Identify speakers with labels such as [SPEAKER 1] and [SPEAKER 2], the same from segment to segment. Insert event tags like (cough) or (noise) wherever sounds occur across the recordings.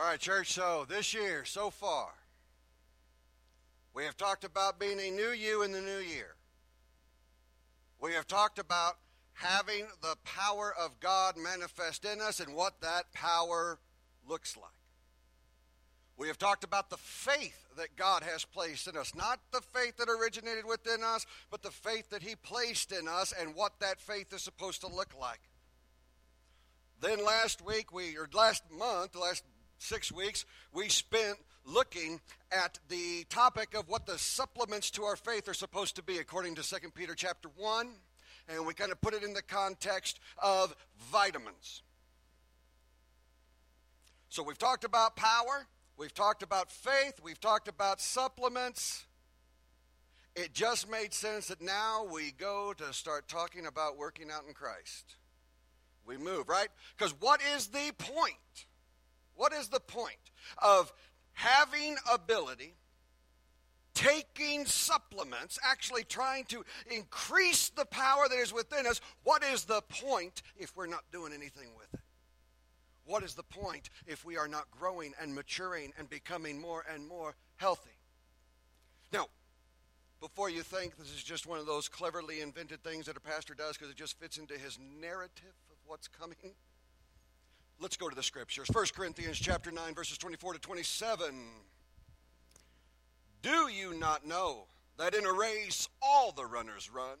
[SPEAKER 1] All right, church, so this year, so far, we have talked about being a new you in the new year. We have talked about having the power of God manifest in us and what that power looks like. We have talked about the faith that God has placed in us. Not the faith that originated within us, but the faith that He placed in us and what that faith is supposed to look like. Then last week, we, or last month, last six weeks, we spent looking at the topic of what the supplements to our faith are supposed to be according to 2 Peter chapter 1. And we kind of put it in the context of vitamins. So we've talked about power, We've talked about faith, we've talked about supplements. It just made sense that now we go to start talking about working out in Christ. We move, right? Because what is the point? What is the point of having ability, taking supplements, actually trying to increase the power that is within us? What is the point if we're not doing anything with it? What is the point if we are not growing and maturing and becoming more and more healthy? Now, before you think this is just one of those cleverly invented things that a pastor does because it just fits into his narrative of what's coming, let's go to the scriptures. 1 Corinthians chapter 9 verses 24 to 27. Do you not know that in a race all the runners run,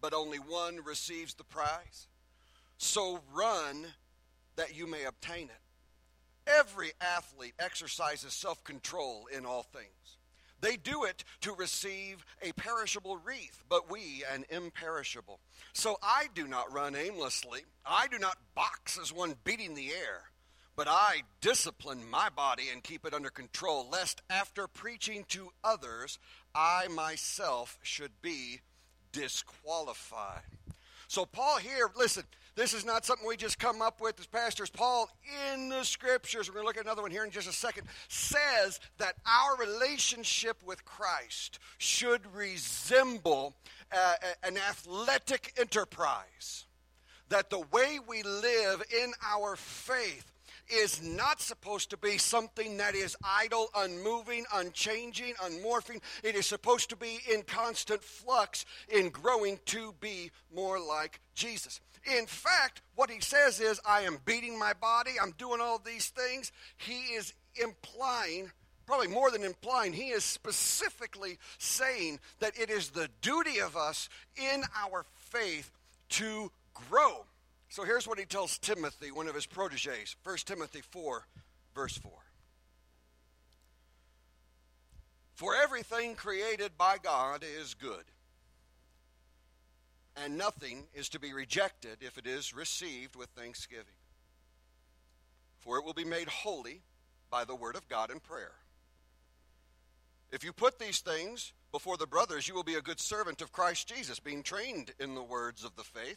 [SPEAKER 1] but only one receives the prize? So run that you may obtain it. Every athlete exercises self control in all things. They do it to receive a perishable wreath, but we an imperishable. So I do not run aimlessly. I do not box as one beating the air, but I discipline my body and keep it under control, lest after preaching to others, I myself should be disqualified. So, Paul here, listen, this is not something we just come up with as pastors. Paul, in the scriptures, we're going to look at another one here in just a second, says that our relationship with Christ should resemble uh, an athletic enterprise. That the way we live in our faith is not supposed to be something that is idle, unmoving, unchanging, unmorphing. It is supposed to be in constant flux in growing to be more like Jesus. In fact, what he says is, I am beating my body, I'm doing all these things. He is implying, probably more than implying, he is specifically saying that it is the duty of us in our faith to grow. So here's what he tells Timothy, one of his proteges, 1 Timothy 4, verse 4. For everything created by God is good and nothing is to be rejected if it is received with thanksgiving. For it will be made holy by the word of God and prayer. If you put these things before the brothers, you will be a good servant of Christ Jesus, being trained in the words of the faith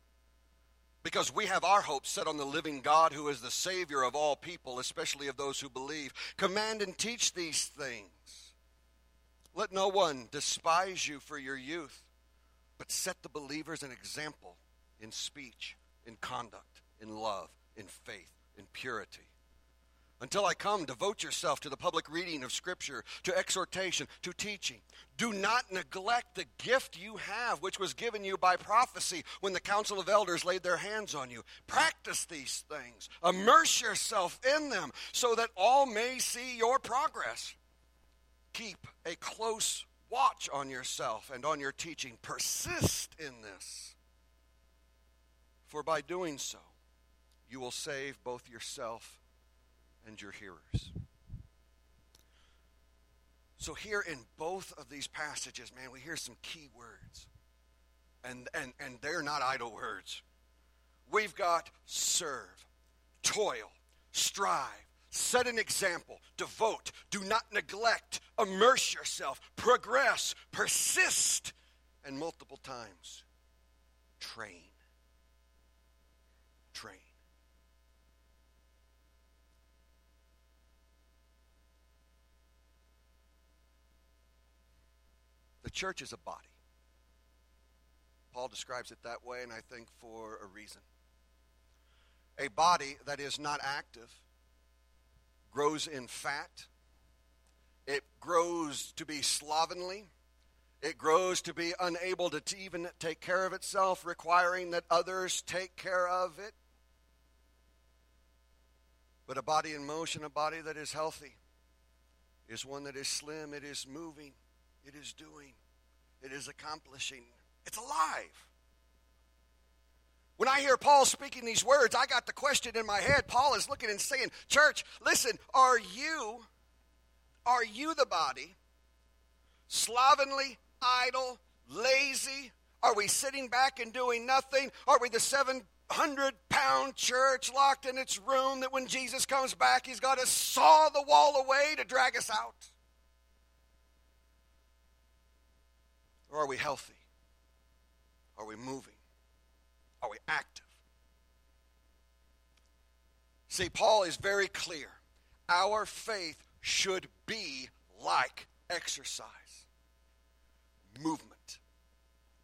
[SPEAKER 1] because we have our hope set on the living God who is the Savior of all people, especially of those who believe. Command and teach these things. Let no one despise you for your youth, but set the believers an example in speech, in conduct, in love, in faith, in purity. Until I come, devote yourself to the public reading of Scripture, to exhortation, to teaching. Do not neglect the gift you have, which was given you by prophecy when the council of elders laid their hands on you. Practice these things, immerse yourself in them, so that all may see your progress. Keep a close watch on yourself and on your teaching. Persist in this. For by doing so, you will save both yourself and your hearers. So, here in both of these passages, man, we hear some key words. And, and, and they're not idle words. We've got serve, toil, strive, Set an example. Devote. Do not neglect. Immerse yourself. Progress. Persist. And multiple times, train. Train. The church is a body. Paul describes it that way, and I think for a reason. A body that is not active grows in fat, it grows to be slovenly, it grows to be unable to even take care of itself, requiring that others take care of it. But a body in motion, a body that is healthy, is one that is slim, it is moving, it is doing, it is accomplishing, it's alive. When I hear Paul speaking these words, I got the question in my head. Paul is looking and saying, Church, listen, are you, are you the body, slovenly, idle, lazy? Are we sitting back and doing nothing? Are we the 700 pound church locked in its room that when Jesus comes back, he's got to saw the wall away to drag us out? Or are we healthy? Are we moving? Are we active? See, Paul is very clear. Our faith should be like exercise movement,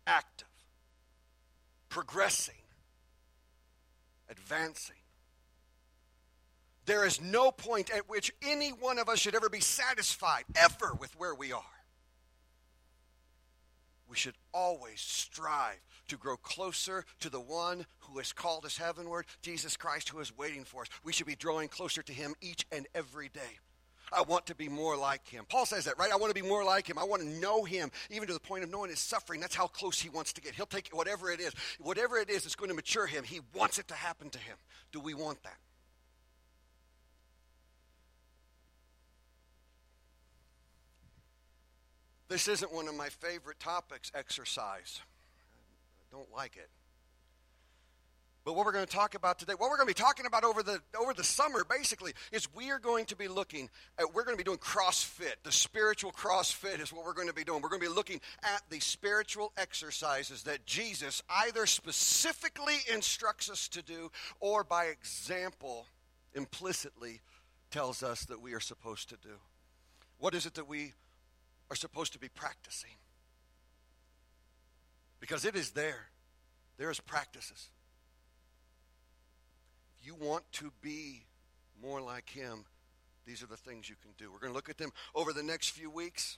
[SPEAKER 1] active, progressing, advancing. There is no point at which any one of us should ever be satisfied, ever, with where we are. We should always strive to grow closer to the one who has called us heavenward, Jesus Christ, who is waiting for us. We should be drawing closer to him each and every day. I want to be more like him. Paul says that, right? I want to be more like him. I want to know him, even to the point of knowing his suffering. That's how close he wants to get. He'll take whatever it is, whatever it is that's going to mature him. He wants it to happen to him. Do we want that? This isn't one of my favorite topics, exercise I don't like it. But what we're going to talk about today, what we're going to be talking about over the over the summer, basically, is we are going to be looking at we're going to be doing CrossFit. The spiritual CrossFit is what we're going to be doing. We're going to be looking at the spiritual exercises that Jesus either specifically instructs us to do or by example implicitly tells us that we are supposed to do. What is it that we are supposed to be practicing? because it is there. There's practices. If you want to be more like Him, these are the things you can do. We're going to look at them over the next few weeks.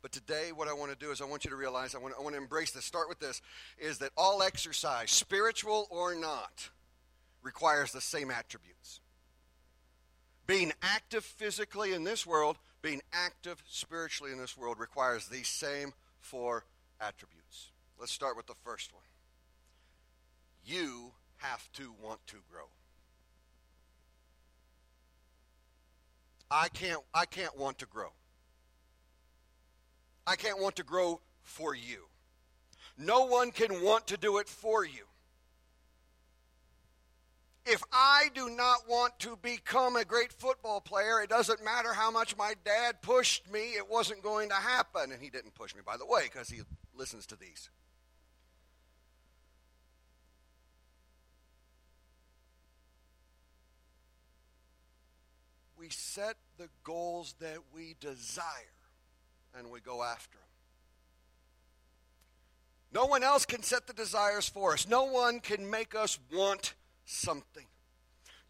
[SPEAKER 1] But today, what I want to do is I want you to realize, I want, I want to embrace this, start with this, is that all exercise, spiritual or not, requires the same attributes. Being active physically in this world, being active spiritually in this world requires these same four attributes. Let's start with the first one. You have to want to grow. I can't I can't want to grow. I can't want to grow for you. No one can want to do it for you. If I do not want to become a great football player, it doesn't matter how much my dad pushed me, it wasn't going to happen. And he didn't push me, by the way, because he listens to these. we set the goals that we desire and we go after them. No one else can set the desires for us. No one can make us want something.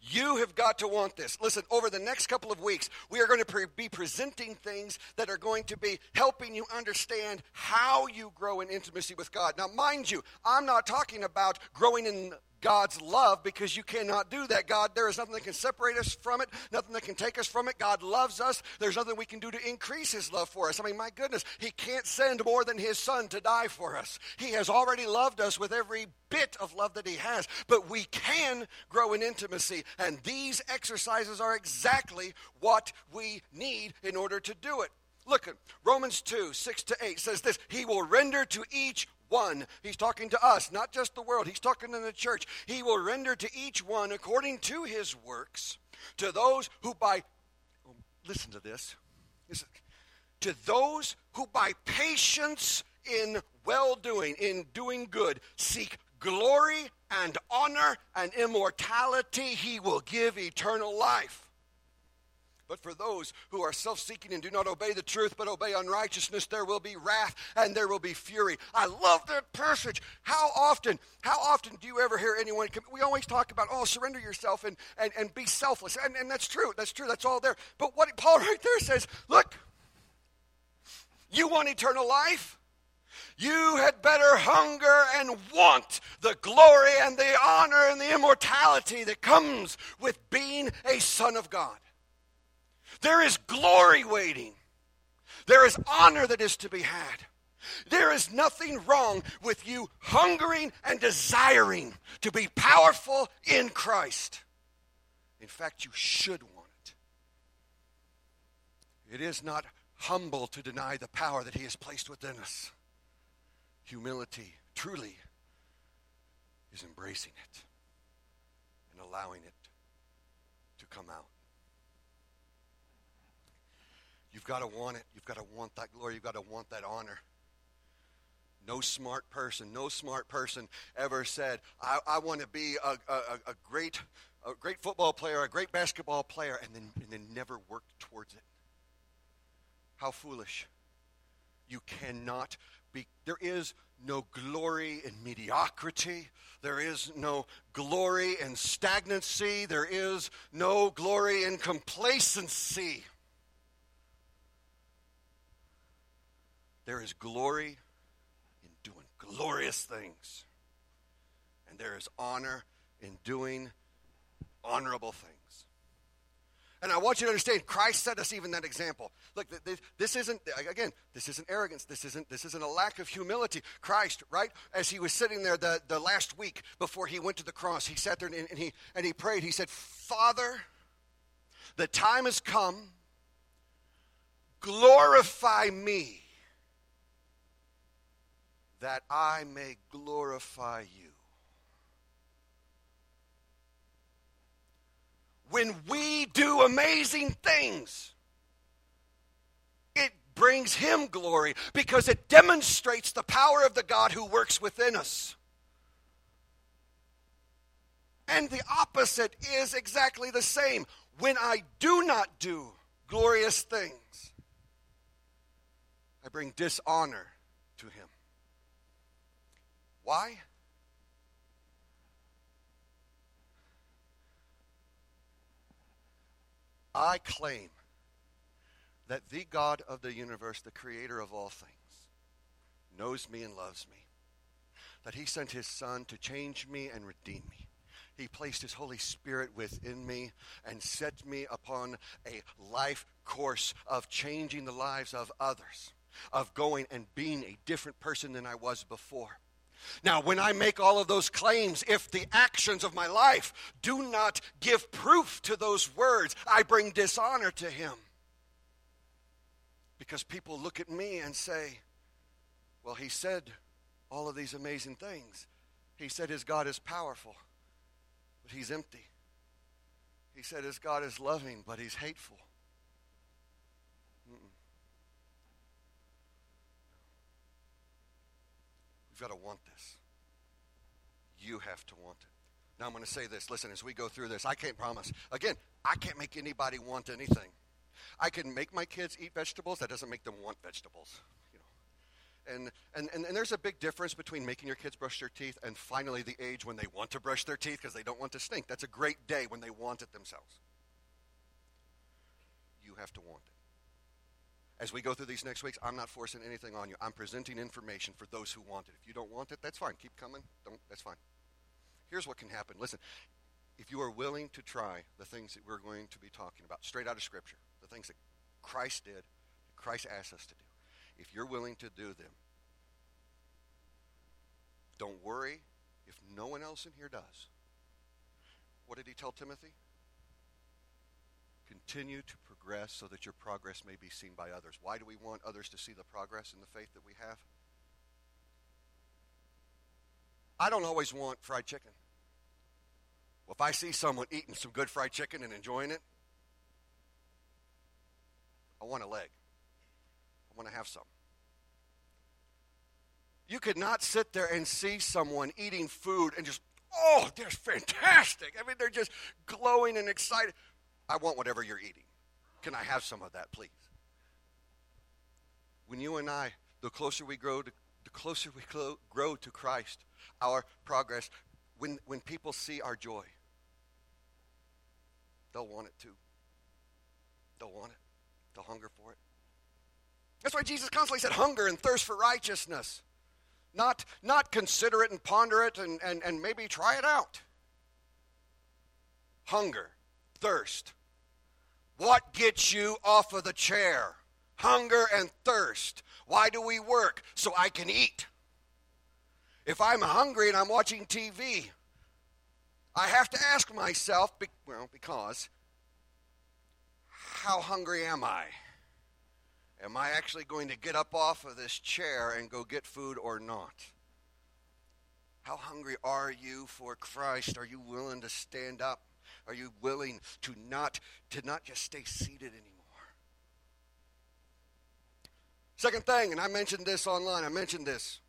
[SPEAKER 1] You have got to want this. Listen, over the next couple of weeks, we are going to pre- be presenting things that are going to be helping you understand how you grow in intimacy with God. Now, mind you, I'm not talking about growing in God's love because you cannot do that. God, there is nothing that can separate us from it, nothing that can take us from it. God loves us. There's nothing we can do to increase His love for us. I mean, my goodness, He can't send more than His Son to die for us. He has already loved us with every bit of love that He has, but we can grow in intimacy, and these exercises are exactly what we need in order to do it. Look at Romans 2 6 to 8 says this He will render to each one. He's talking to us, not just the world. He's talking to the church. He will render to each one according to his works, to those who by, oh, listen to this, to those who by patience in well doing, in doing good, seek glory and honor and immortality, he will give eternal life. But for those who are self seeking and do not obey the truth but obey unrighteousness, there will be wrath and there will be fury. I love that passage. How often, how often do you ever hear anyone, we always talk about, oh, surrender yourself and, and, and be selfless. And, and that's true, that's true, that's all there. But what Paul (laughs) right there says, look, you want eternal life? You had better hunger and want the glory and the honor and the immortality that comes with being a son of God. There is glory waiting. There is honor that is to be had. There is nothing wrong with you hungering and desiring to be powerful in Christ. In fact, you should want it. It is not humble to deny the power that He has placed within us. Humility, truly, is embracing it and allowing it to come out. You've got to want it. You've got to want that glory. You've got to want that honor. No smart person, no smart person ever said, I, I want to be a, a, a, great, a great football player, a great basketball player, and then, and then never worked towards it. How foolish. You cannot be, there is no glory in mediocrity. There is no glory in stagnancy. There is no glory in complacency. There is glory in doing glorious things, and there is honor in doing honorable things. And I want you to understand, Christ set us even that example. Look, this isn't again, this isn't arrogance. This isn't this isn't a lack of humility. Christ, right, as he was sitting there the, the last week before he went to the cross, he sat there and, and he and he prayed. He said, "Father, the time has come. Glorify me." That I may glorify you. When we do amazing things, it brings Him glory because it demonstrates the power of the God who works within us. And the opposite is exactly the same. When I do not do glorious things, I bring dishonor to Him. Why? I claim that the God of the universe, the creator of all things, knows me and loves me. That he sent his son to change me and redeem me. He placed his Holy Spirit within me and set me upon a life course of changing the lives of others, of going and being a different person than I was before. Now, when I make all of those claims, if the actions of my life do not give proof to those words, I bring dishonor to him. Because people look at me and say, well, he said all of these amazing things. He said his God is powerful, but he's empty. He said his God is loving, but he's hateful. We've got to want this. You have to want it. Now, I'm going to say this. Listen, as we go through this, I can't promise. Again, I can't make anybody want anything. I can make my kids eat vegetables. That doesn't make them want vegetables. You know. And, and, and, and there's a big difference between making your kids brush their teeth and finally the age when they want to brush their teeth because they don't want to stink. That's a great day when they want it themselves. You have to want it. As we go through these next weeks, I'm not forcing anything on you. I'm presenting information for those who want it. If you don't want it, that's fine. Keep coming. Don't that's fine. Here's what can happen. Listen, if you are willing to try the things that we're going to be talking about straight out of scripture, the things that Christ did, Christ asked us to do. If you're willing to do them, don't worry if no one else in here does. What did he tell Timothy? Continue to progress so that your progress may be seen by others. Why do we want others to see the progress in the faith that we have? I don't always want fried chicken. Well, if I see someone eating some good fried chicken and enjoying it, I want a leg. I want to have some. You could not sit there and see someone eating food and just, oh, they're fantastic. I mean, they're just glowing and excited. I want whatever you're eating. Can I have some of that, please? When you and I, the closer we grow to, the closer we grow to Christ, our progress, when, when people see our joy, they'll want it too. They'll want it. They'll hunger for it. That's why Jesus constantly said hunger and thirst for righteousness. Not, not consider it and ponder it and, and, and maybe try it out. Hunger, thirst. What gets you off of the chair? Hunger and thirst. Why do we work? So I can eat. If I'm hungry and I'm watching TV, I have to ask myself, well, because, how hungry am I? Am I actually going to get up off of this chair and go get food or not? How hungry are you for Christ? Are you willing to stand up? Are you willing to not to not just stay seated anymore? Second thing, and I mentioned this online, I mentioned this.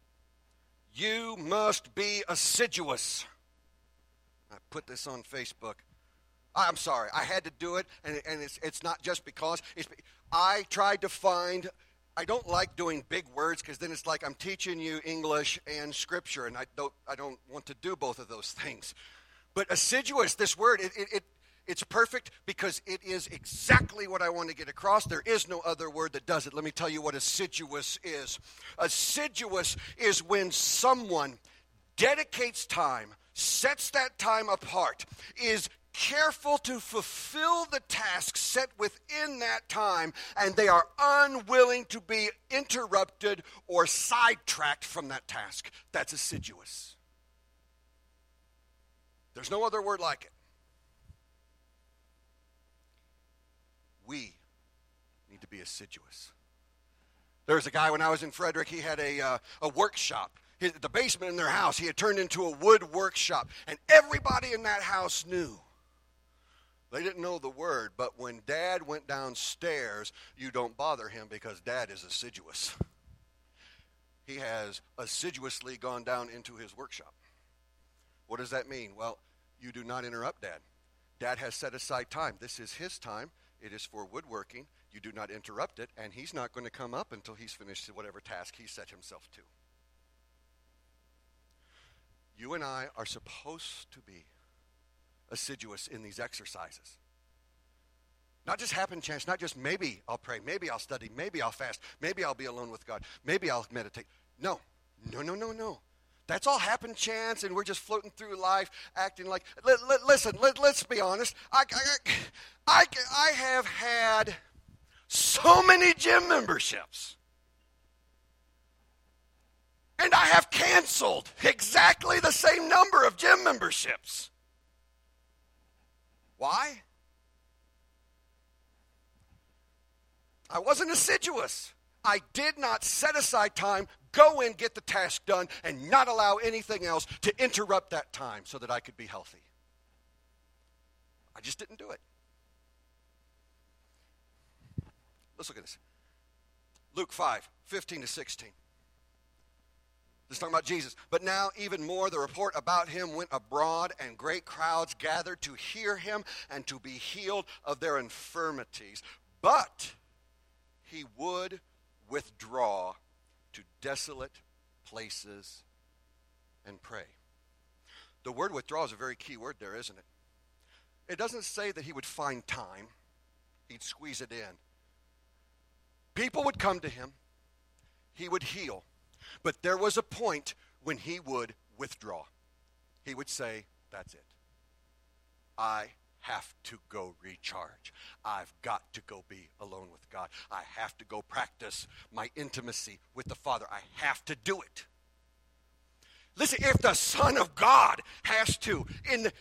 [SPEAKER 1] You must be assiduous. I put this on Facebook. I'm sorry, I had to do it, and, and it's, it's not just because. It's, I tried to find, I don't like doing big words because then it's like I'm teaching you English and Scripture, and I don't, I don't want to do both of those things. But assiduous, this word, it, it, it it's perfect because it is exactly what I want to get across. There is no other word that does it. Let me tell you what assiduous is. Assiduous is when someone dedicates time, sets that time apart, is careful to fulfill the task set within that time, and they are unwilling to be interrupted or sidetracked from that task. That's assiduous. There's no other word like it. We need to be assiduous. There's a guy when I was in Frederick, he had a, uh, a workshop. The basement in their house, he had turned into a wood workshop, and everybody in that house knew they didn't know the word, but when dad went downstairs, you don't bother him because dad is assiduous. He has assiduously gone down into his workshop. What does that mean? Well, you do not interrupt dad. Dad has set aside time. This is his time. It is for woodworking. You do not interrupt it, and he's not going to come up until he's finished whatever task he set himself to. You and I are supposed to be assiduous in these exercises. Not just happen chance, not just maybe I'll pray, maybe I'll study, maybe I'll fast, maybe I'll be alone with God, maybe I'll meditate. No, no, no, no, no. That's all happen chance, and we're just floating through life acting like. Li- li- listen, let, us be honest. I, I, I, I have had so many gym memberships. And I have canceled exactly the same number of gym memberships. Why? I wasn't assiduous. I did not set aside time, go in, get the task done, and not allow anything else to interrupt that time so that I could be healthy. I just didn't do it. Let's look at this. Luke 5, 15 to 16. This is talking about Jesus. But now, even more, the report about him went abroad, and great crowds gathered to hear him and to be healed of their infirmities. But he would withdraw to desolate places and pray. The word withdraw is a very key word there, isn't it? It doesn't say that he would find time, he'd squeeze it in. People would come to him, he would heal but there was a point when he would withdraw. He would say, That's it. I have to go recharge. I've got to go be alone with God. I have to go practice my intimacy with the Father. I have to do it. Listen, if the Son of God has to, in the,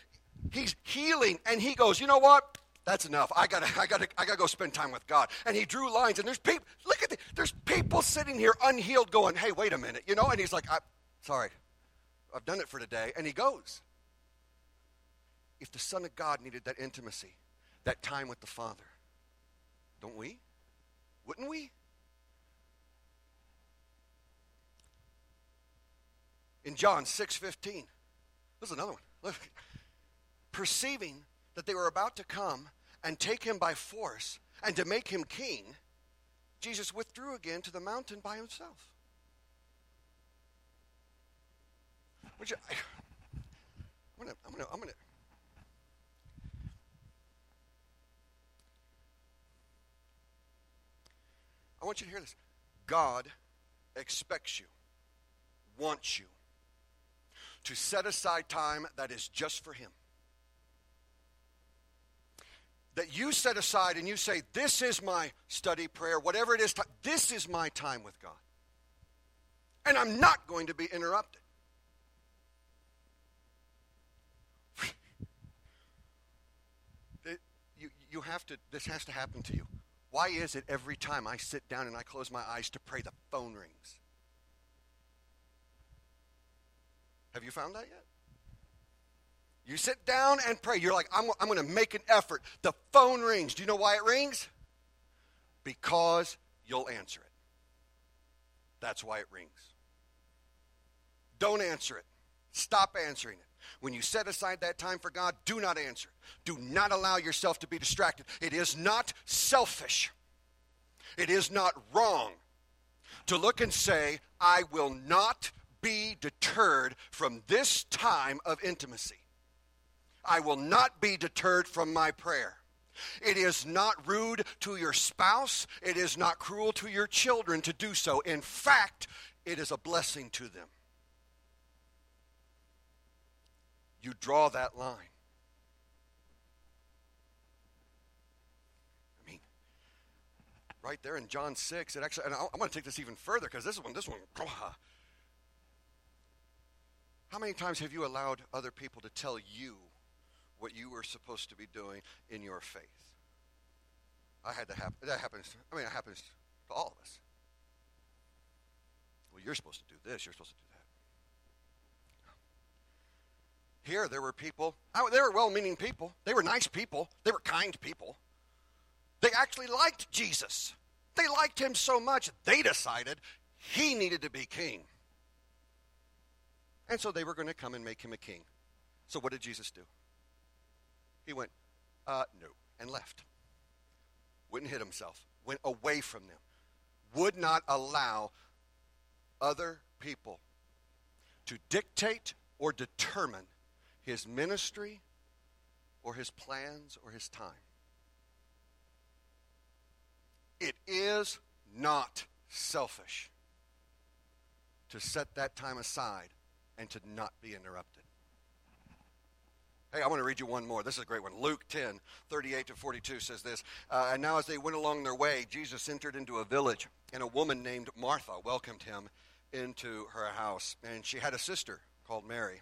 [SPEAKER 1] he's healing, and he goes, you know what? That's enough. I gotta, I gotta, I gotta go spend time with God. And he drew lines, and there's people. Look at the, there's people sitting here unhealed, going, "Hey, wait a minute," you know. And he's like, "I, "Sorry, I've done it for today. And he goes. If the Son of God needed that intimacy, that time with the Father, don't we? Wouldn't we? In John 6:15. This is another one. Look. Perceiving that they were about to come and take him by force and to make him king, Jesus withdrew again to the mountain by himself. Which I, I'm gonna, I'm gonna, I'm gonna. I want you to hear this. God expects you, wants you to set aside time that is just for Him. That you set aside and you say, This is my study prayer, whatever it is, this is my time with God. And I'm not going to be interrupted. (laughs) you, you have to, this has to happen to you. Why is it every time I sit down and I close my eyes to pray, the phone rings? Have you found that yet? You sit down and pray. You're like, I'm, I'm going to make an effort. The phone rings. Do you know why it rings? Because you'll answer it. That's why it rings. Don't answer it. Stop answering it. When you set aside that time for God, do not answer. Do not allow yourself to be distracted. It is not selfish. It is not wrong to look and say, I will not be deterred from this time of intimacy. I will not be deterred from my prayer. It is not rude to your spouse. It is not cruel to your children to do so. In fact, it is a blessing to them. You draw that line. I mean, right there in John 6, it actually, and I'm going to take this even further because this one, this one, (laughs) how many times have you allowed other people to tell you what you were supposed to be doing in your faith? I had to happen. That happens. I mean, it happens to all of us. Well, you're supposed to do this. You're supposed to do that. Here, there were people. They were well-meaning people. They were nice people. They were kind people. They actually liked Jesus. They liked him so much they decided he needed to be king. And so they were going to come and make him a king. So what did Jesus do? He went, uh, no, and left. Wouldn't hit himself, went away from them, would not allow other people to dictate or determine his ministry or his plans or his time. It is not selfish to set that time aside and to not be interrupted. Hey, I want to read you one more. This is a great one. Luke 10, 38 to 42 says this. Uh, and now, as they went along their way, Jesus entered into a village, and a woman named Martha welcomed him into her house. And she had a sister called Mary,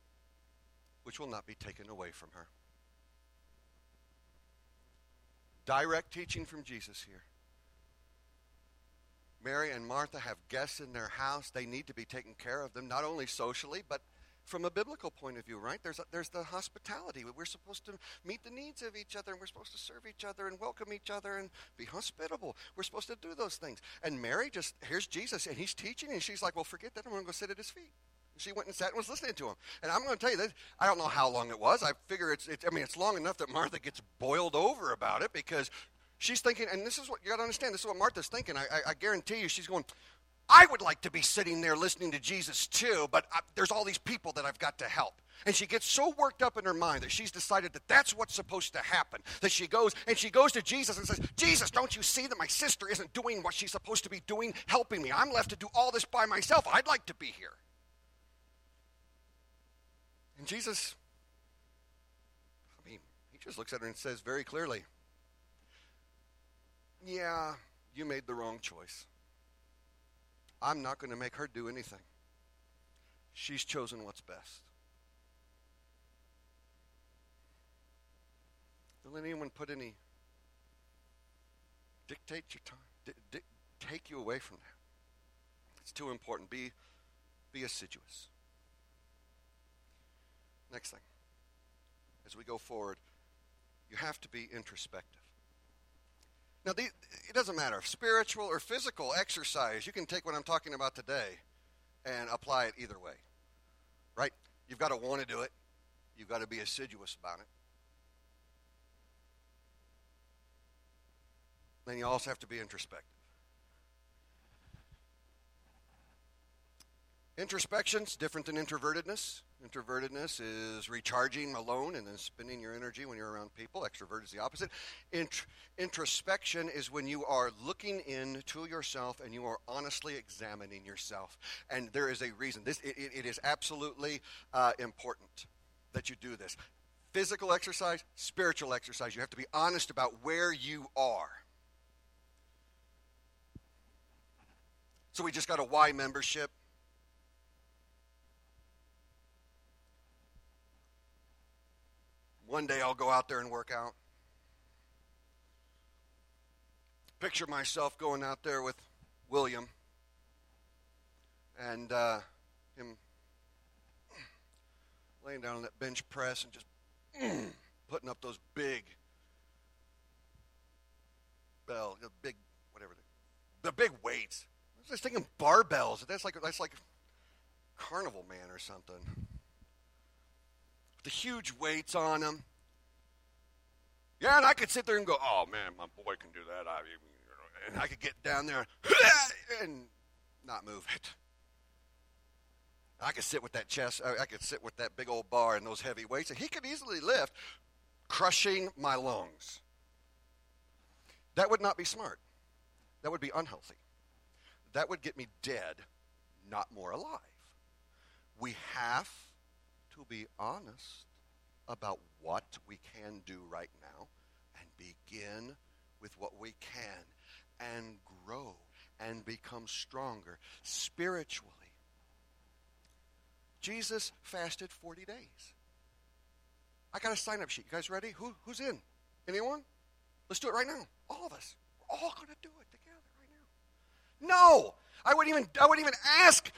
[SPEAKER 1] which will not be taken away from her. Direct teaching from Jesus here. Mary and Martha have guests in their house. They need to be taken care of them, not only socially, but from a biblical point of view, right? There's, a, there's the hospitality. We're supposed to meet the needs of each other, and we're supposed to serve each other and welcome each other and be hospitable. We're supposed to do those things. And Mary just, here's Jesus, and he's teaching, and she's like, well, forget that. I'm going to go sit at his feet. She went and sat and was listening to him. And I'm going to tell you that I don't know how long it was. I figure it's, it's I mean, it's long enough that Martha gets boiled over about it because She's thinking, and this is what you got to understand. This is what Martha's thinking. I, I, I, guarantee you, she's going. I would like to be sitting there listening to Jesus too, but I, there's all these people that I've got to help. And she gets so worked up in her mind that she's decided that that's what's supposed to happen. That she goes and she goes to Jesus and says, Jesus, don't you see that my sister isn't doing what she's supposed to be doing, helping me? I'm left to do all this by myself. I'd like to be here. And Jesus, I mean, he just looks at her and says very clearly, Yeah, you made the wrong choice. I'm not going to make her do anything. She's chosen what's best. Don't let anyone put any dictate your time, di- di- take you away from that. It's too important. Be be assiduous. Next thing, as we go forward, you have to be introspective. Now, the, it doesn't matter if spiritual or physical exercise. You can take what I'm talking about today and apply it either way, right? You've got to want to do it. You've got to be assiduous about it. Then you also have to be introspective. Introspection's different than introvertedness. Introvertedness is recharging alone and then spending your energy when you're around people. Extrovert is the opposite. Int- introspection is when you are looking into yourself and you are honestly examining yourself. And there is a reason. This it, it is absolutely uh, important that you do this. Physical exercise, spiritual exercise. You have to be honest about where you are. So we just got a Y membership. One day I'll go out there and work out. Picture myself going out there with William and uh, him laying down on that bench press and just (clears throat) putting up those big bell, the big whatever, the big weights. I was just thinking barbells. That's like that's like carnival man or something the huge weights on them. Yeah, and I could sit there and go, "Oh man, my boy can do that." I, and I could get down there (laughs) and not move it. I could sit with that chest. Uh, I could sit with that big old bar and those heavy weights, and he could easily lift, crushing my lungs. That would not be smart. That would be unhealthy. That would get me dead, not more alive. We have to be honest about what we can do right now and begin with what we can and grow and become stronger spiritually. Jesus fasted 40 days. I got a sign up sheet. You guys ready? Who, who's in? Anyone? Let's do it right now. All of us. We're all going to do it together right now. No! I wouldn't even I wouldn't even ask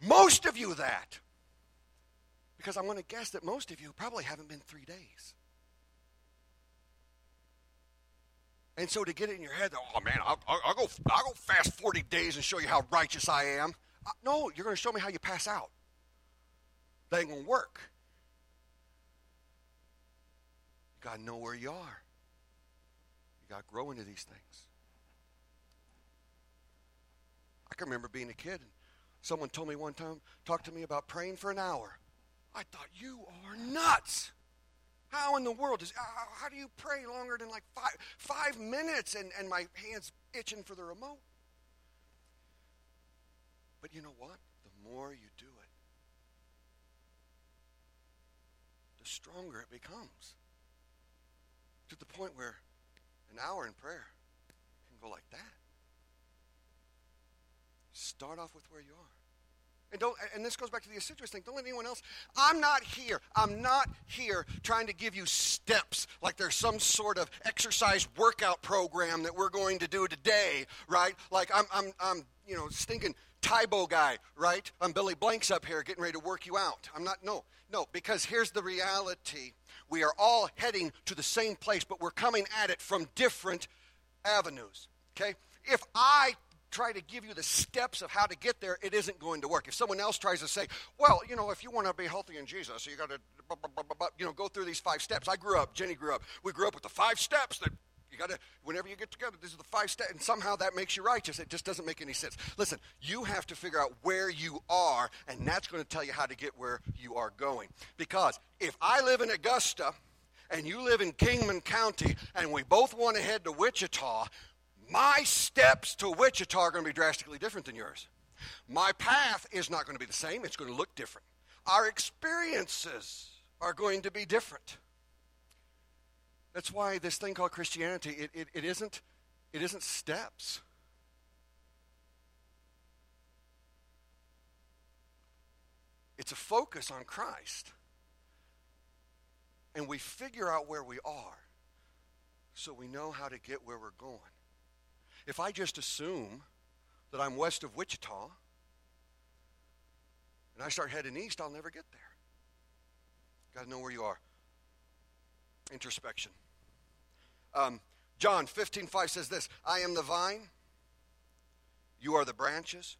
[SPEAKER 1] most of you that. Because I'm going to guess that most of you probably haven't been three days. And so to get it in your head, oh man, I'll, I'll, go, I'll go fast 40 days and show you how righteous I am. Uh, no, you're going to show me how you pass out. That ain't going to work. You got to know where you are. You got to grow into these things. I can remember being a kid and someone told me one time, talked to me about praying for an hour. I thought, you are nuts. How in the world is, how do you pray longer than like five, five minutes and, and my hand's itching for the remote? But you know what? The more you do it, the stronger it becomes. To the point where an hour in prayer can go like that. Start off with where you are. And don't and this goes back to the assiduous thing. Don't let anyone else. I'm not here. I'm not here trying to give you steps like there's some sort of exercise workout program that we're going to do today, right? Like I'm I'm I'm you know stinking Tae Bo guy, right? I'm Billy Blanks up here getting ready to work you out. I'm not no. No, because here's the reality. We are all heading to the same place, but we're coming at it from different avenues. Okay? If I try to give you the steps of how to get there, it isn't going to work. If someone else tries to say, well, you know, if you want to be healthy in Jesus, you got to, you know, go through these five steps. I grew up, Jenny grew up. We grew up with the five steps that you got to, whenever you get together, these are the five steps, and somehow that makes you righteous. It just doesn't make any sense. Listen, you have to figure out where you are, and that's going to tell you how to get where you are going. Because if I live in Augusta, and you live in Kingman County, and we both want to head to Wichita, my steps to Wichita are going to be drastically different than yours. My path is not going to be the same, it's going to look different. our experiences are going to be different. That's why this thing called Christianity, it, it, it, isn't, it isn't steps. It's a focus on Christ. And we figure out where we are so we know how to get where we're going. If I just assume that I'm west of Wichita and I start heading east, I'll never get there. Got to know where you are. Introspection. Um, John 15, 5 says this I am the vine, you are the branches.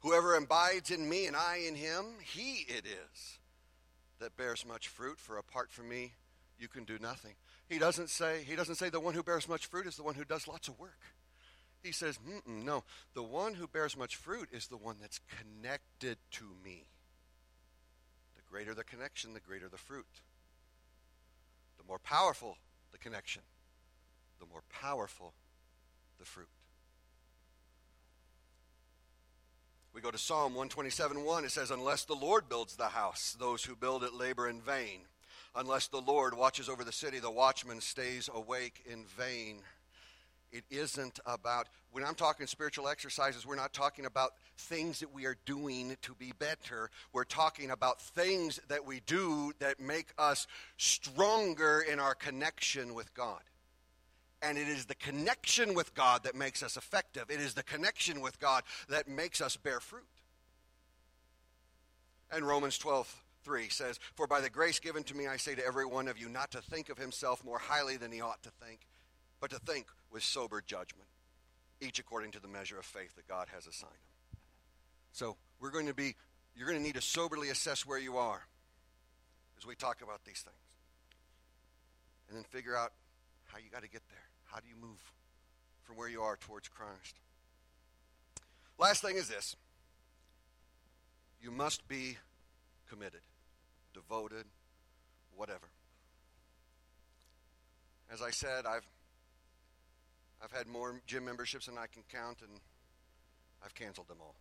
[SPEAKER 1] Whoever abides in me and I in him, he it is that bears much fruit, for apart from me, you can do nothing. He doesn't say, he doesn't say the one who bears much fruit is the one who does lots of work. He says, no, the one who bears much fruit is the one that's connected to me. The greater the connection, the greater the fruit. The more powerful the connection, the more powerful the fruit. We go to Psalm 127 1. It says, Unless the Lord builds the house, those who build it labor in vain. Unless the Lord watches over the city, the watchman stays awake in vain. It isn't about, when I'm talking spiritual exercises, we're not talking about things that we are doing to be better. We're talking about things that we do that make us stronger in our connection with God. And it is the connection with God that makes us effective. It is the connection with God that makes us bear fruit. And Romans 12, 3 says, For by the grace given to me, I say to every one of you, not to think of himself more highly than he ought to think, but to think with sober judgment, each according to the measure of faith that God has assigned them. So we're going to be, you're going to need to soberly assess where you are as we talk about these things. And then figure out how you got to get there. How do you move from where you are towards Christ? Last thing is this you must be committed, devoted, whatever. As I said, I've I've had more gym memberships than I can count, and I've canceled them all.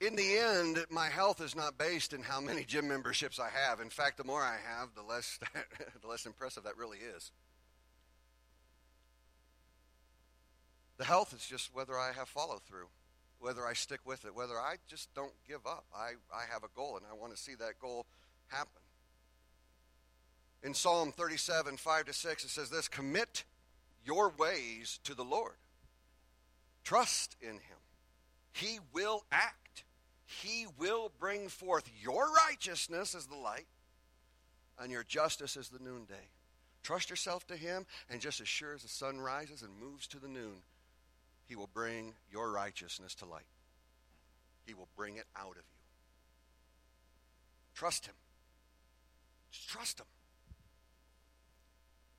[SPEAKER 1] in the end, my health is not based in how many gym memberships I have. In fact, the more I have, the less, (laughs) the less impressive that really is. The health is just whether I have follow through, whether I stick with it, whether I just don't give up. I, I have a goal and I want to see that goal happen. In Psalm 37, 5 to 6, it says this Commit your ways to the Lord, trust in Him. He will act. He will bring forth your righteousness as the light and your justice as the noonday. Trust yourself to Him, and just as sure as the sun rises and moves to the noon, He will bring your righteousness to light. He will bring it out of you. Trust Him. Just trust Him.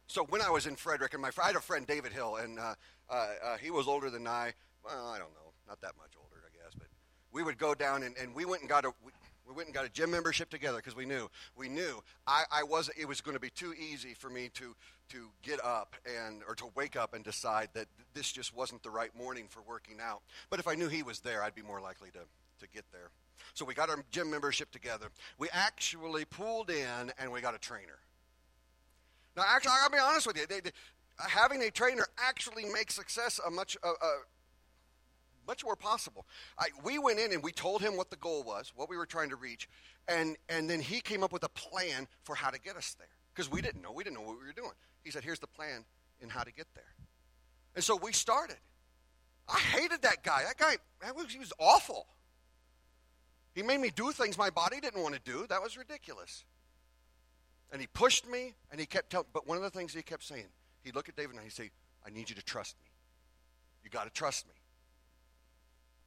[SPEAKER 1] So when I was in Frederick, and my I had a friend David Hill, and uh, uh, uh, he was older than I. Well, I don't know, not that much older I guess. But we would go down and, and we went and got a we went and got a gym membership together because we knew we knew I, I was it was going to be too easy for me to to get up and or to wake up and decide that this just wasn't the right morning for working out. But if I knew he was there, I'd be more likely to to get there. So we got our gym membership together. We actually pulled in and we got a trainer. Now, actually, I'll be honest with you. They, they, having a trainer actually makes success a much uh, uh, much more possible. I, we went in and we told him what the goal was, what we were trying to reach, and, and then he came up with a plan for how to get us there. Because we didn't know. We didn't know what we were doing. He said, here's the plan in how to get there. And so we started. I hated that guy. That guy, that was, he was awful. He made me do things my body didn't want to do. That was ridiculous. And he pushed me, and he kept telling, but one of the things he kept saying, he'd look at David and he'd say, I need you to trust me. You got to trust me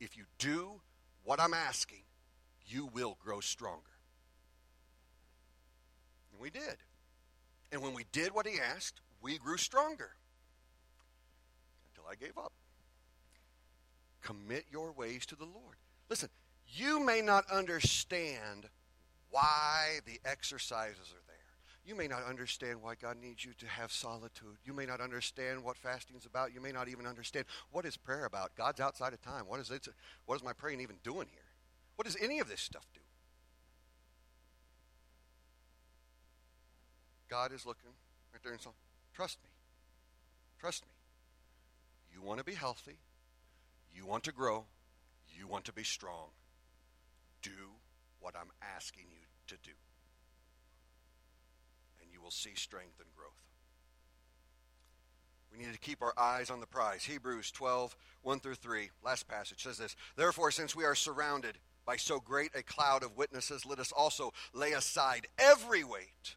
[SPEAKER 1] if you do what I'm asking, you will grow stronger. And we did. And when we did what he asked, we grew stronger. Until I gave up. Commit your ways to the Lord. Listen, you may not understand why the exercises are there. You may not understand why God needs you to have solitude. You may not understand what fasting's about. You may not even understand what is prayer about. God's outside of time. What is it? What is my praying even doing here? What does any of this stuff do? God is looking right there and saying, Trust me. Trust me. You want to be healthy. You want to grow. You want to be strong. Do what I'm asking you to do. And you will see strength and growth. We need to keep our eyes on the prize. Hebrews 12, 1 through 3. Last passage says this Therefore, since we are surrounded by so great a cloud of witnesses, let us also lay aside every weight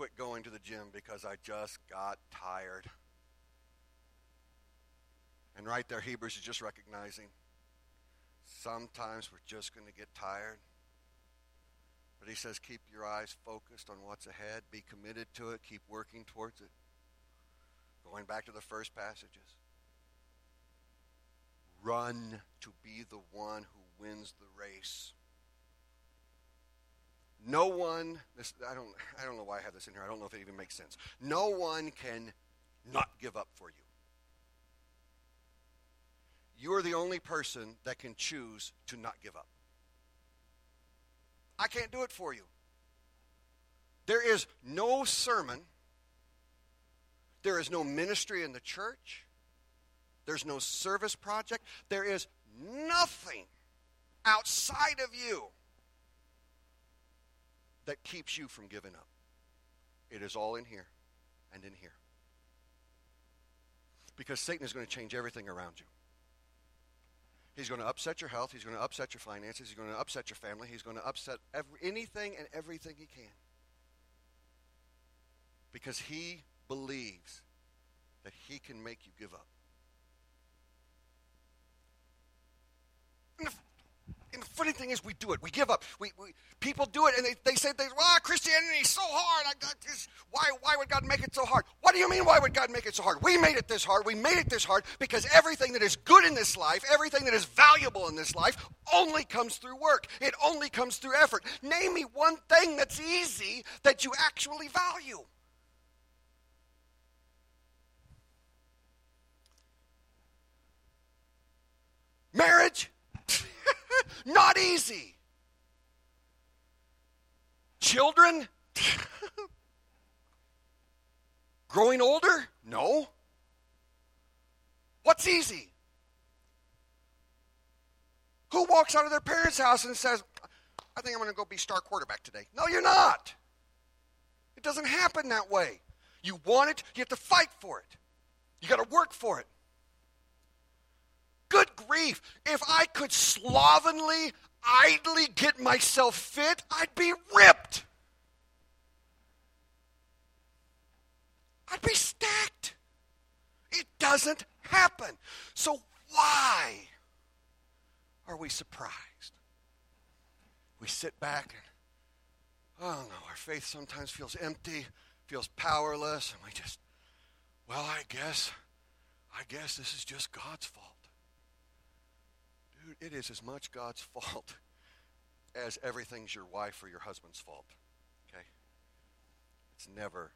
[SPEAKER 1] quit going to the gym because I just got tired. And right there, Hebrews is just recognizing sometimes we're just going to get tired. But he says, keep your eyes focused on what's ahead, be committed to it, keep working towards it. Going back to the first passages. Run to be the one who wins the race. No one, this, I, don't, I don't know why I have this in here. I don't know if it even makes sense. No one can not give up for you. You are the only person that can choose to not give up. I can't do it for you. There is no sermon, there is no ministry in the church, there's no service project, there is nothing outside of you that keeps you from giving up. It is all in here and in here. Because Satan is going to change everything around you. He's going to upset your health. He's going to upset your finances. He's going to upset your family. He's going to upset every, anything and everything he can. Because he believes that he can make you give up. And the funny thing is, we do it. We give up. We, we people do it, and they, they say, they, "Well, Christianity is so hard. I got this. Why, why would God make it so hard? What do you mean? Why would God make it so hard? We made it this hard. We made it this hard because everything that is good in this life, everything that is valuable in this life, only comes through work. It only comes through effort. Name me one thing that's easy that you actually value. Marriage (laughs) not easy. Children? (laughs) Growing older? No. What's easy? Who walks out of their parents' house and says, I think I'm going to go be star quarterback today? No, you're not. It doesn't happen that way. You want it, you have to fight for it. You got to work for it. Good grief. If I could slovenly, idly get myself fit, I'd be ripped. I'd be stacked. It doesn't happen. So why are we surprised? We sit back and, oh no, our faith sometimes feels empty, feels powerless, and we just, well, I guess, I guess this is just God's fault. Dude, it is as much God's fault (laughs) as everything's your wife or your husband's fault. Okay? It's never.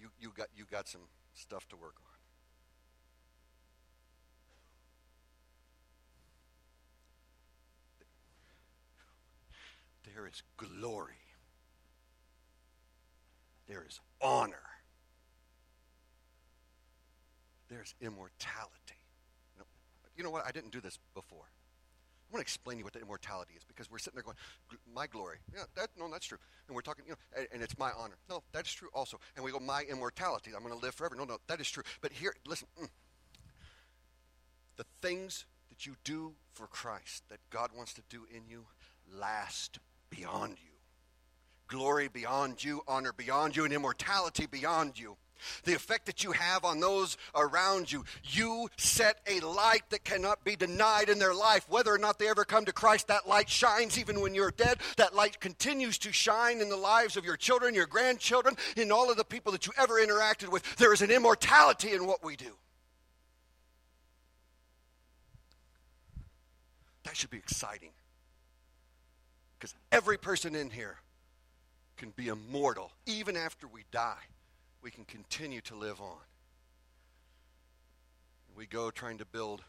[SPEAKER 1] You, you, got, you got some stuff to work on. There is glory. There is honor. There's immortality you know what? I didn't do this before. I want to explain to you what the immortality is because we're sitting there going, my glory. Yeah, that, no, that's true. And we're talking, you know, and, and it's my honor. No, that's true also. And we go, my immortality. I'm going to live forever. No, no, that is true. But here, listen. Mm, the things that you do for Christ, that God wants to do in you, last beyond you, glory beyond you, honor beyond you, and immortality beyond you. The effect that you have on those around you. You set a light that cannot be denied in their life. Whether or not they ever come to Christ, that light shines even when you're dead. That light continues to shine in the lives of your children, your grandchildren, in all of the people that you ever interacted with. There is an immortality in what we do. That should be exciting. Because every person in here can be immortal. Even after we die, we can continue to live on. We go trying to build,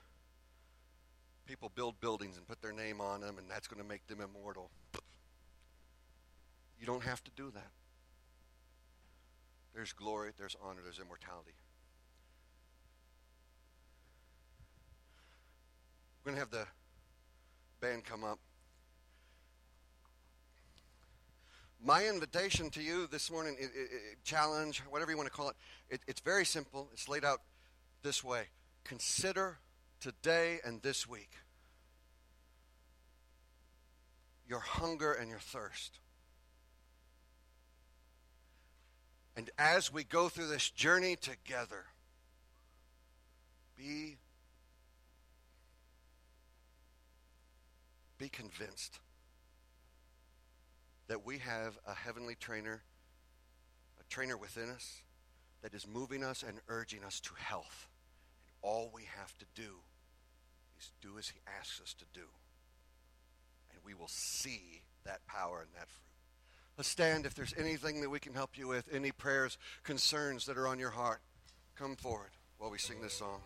[SPEAKER 1] people build buildings and put their name on them, and that's going to make them immortal. You don't have to do that. There's glory, there's honor, there's immortality. We're going to have the band come up. My invitation to you this morning, it, it, it, challenge, whatever you want to call it, it's very simple. It's laid out this way Consider today and this week your hunger and your thirst. And as we go through this journey together, be be convinced that we have a heavenly trainer, a trainer within us that is moving us and urging us to health. And all we have to do is do as he asks us to do. And we will see that power and that fruit. Let's stand if there's anything that we can help you with, any prayers, concerns that are on your heart. Come forward while we sing this song.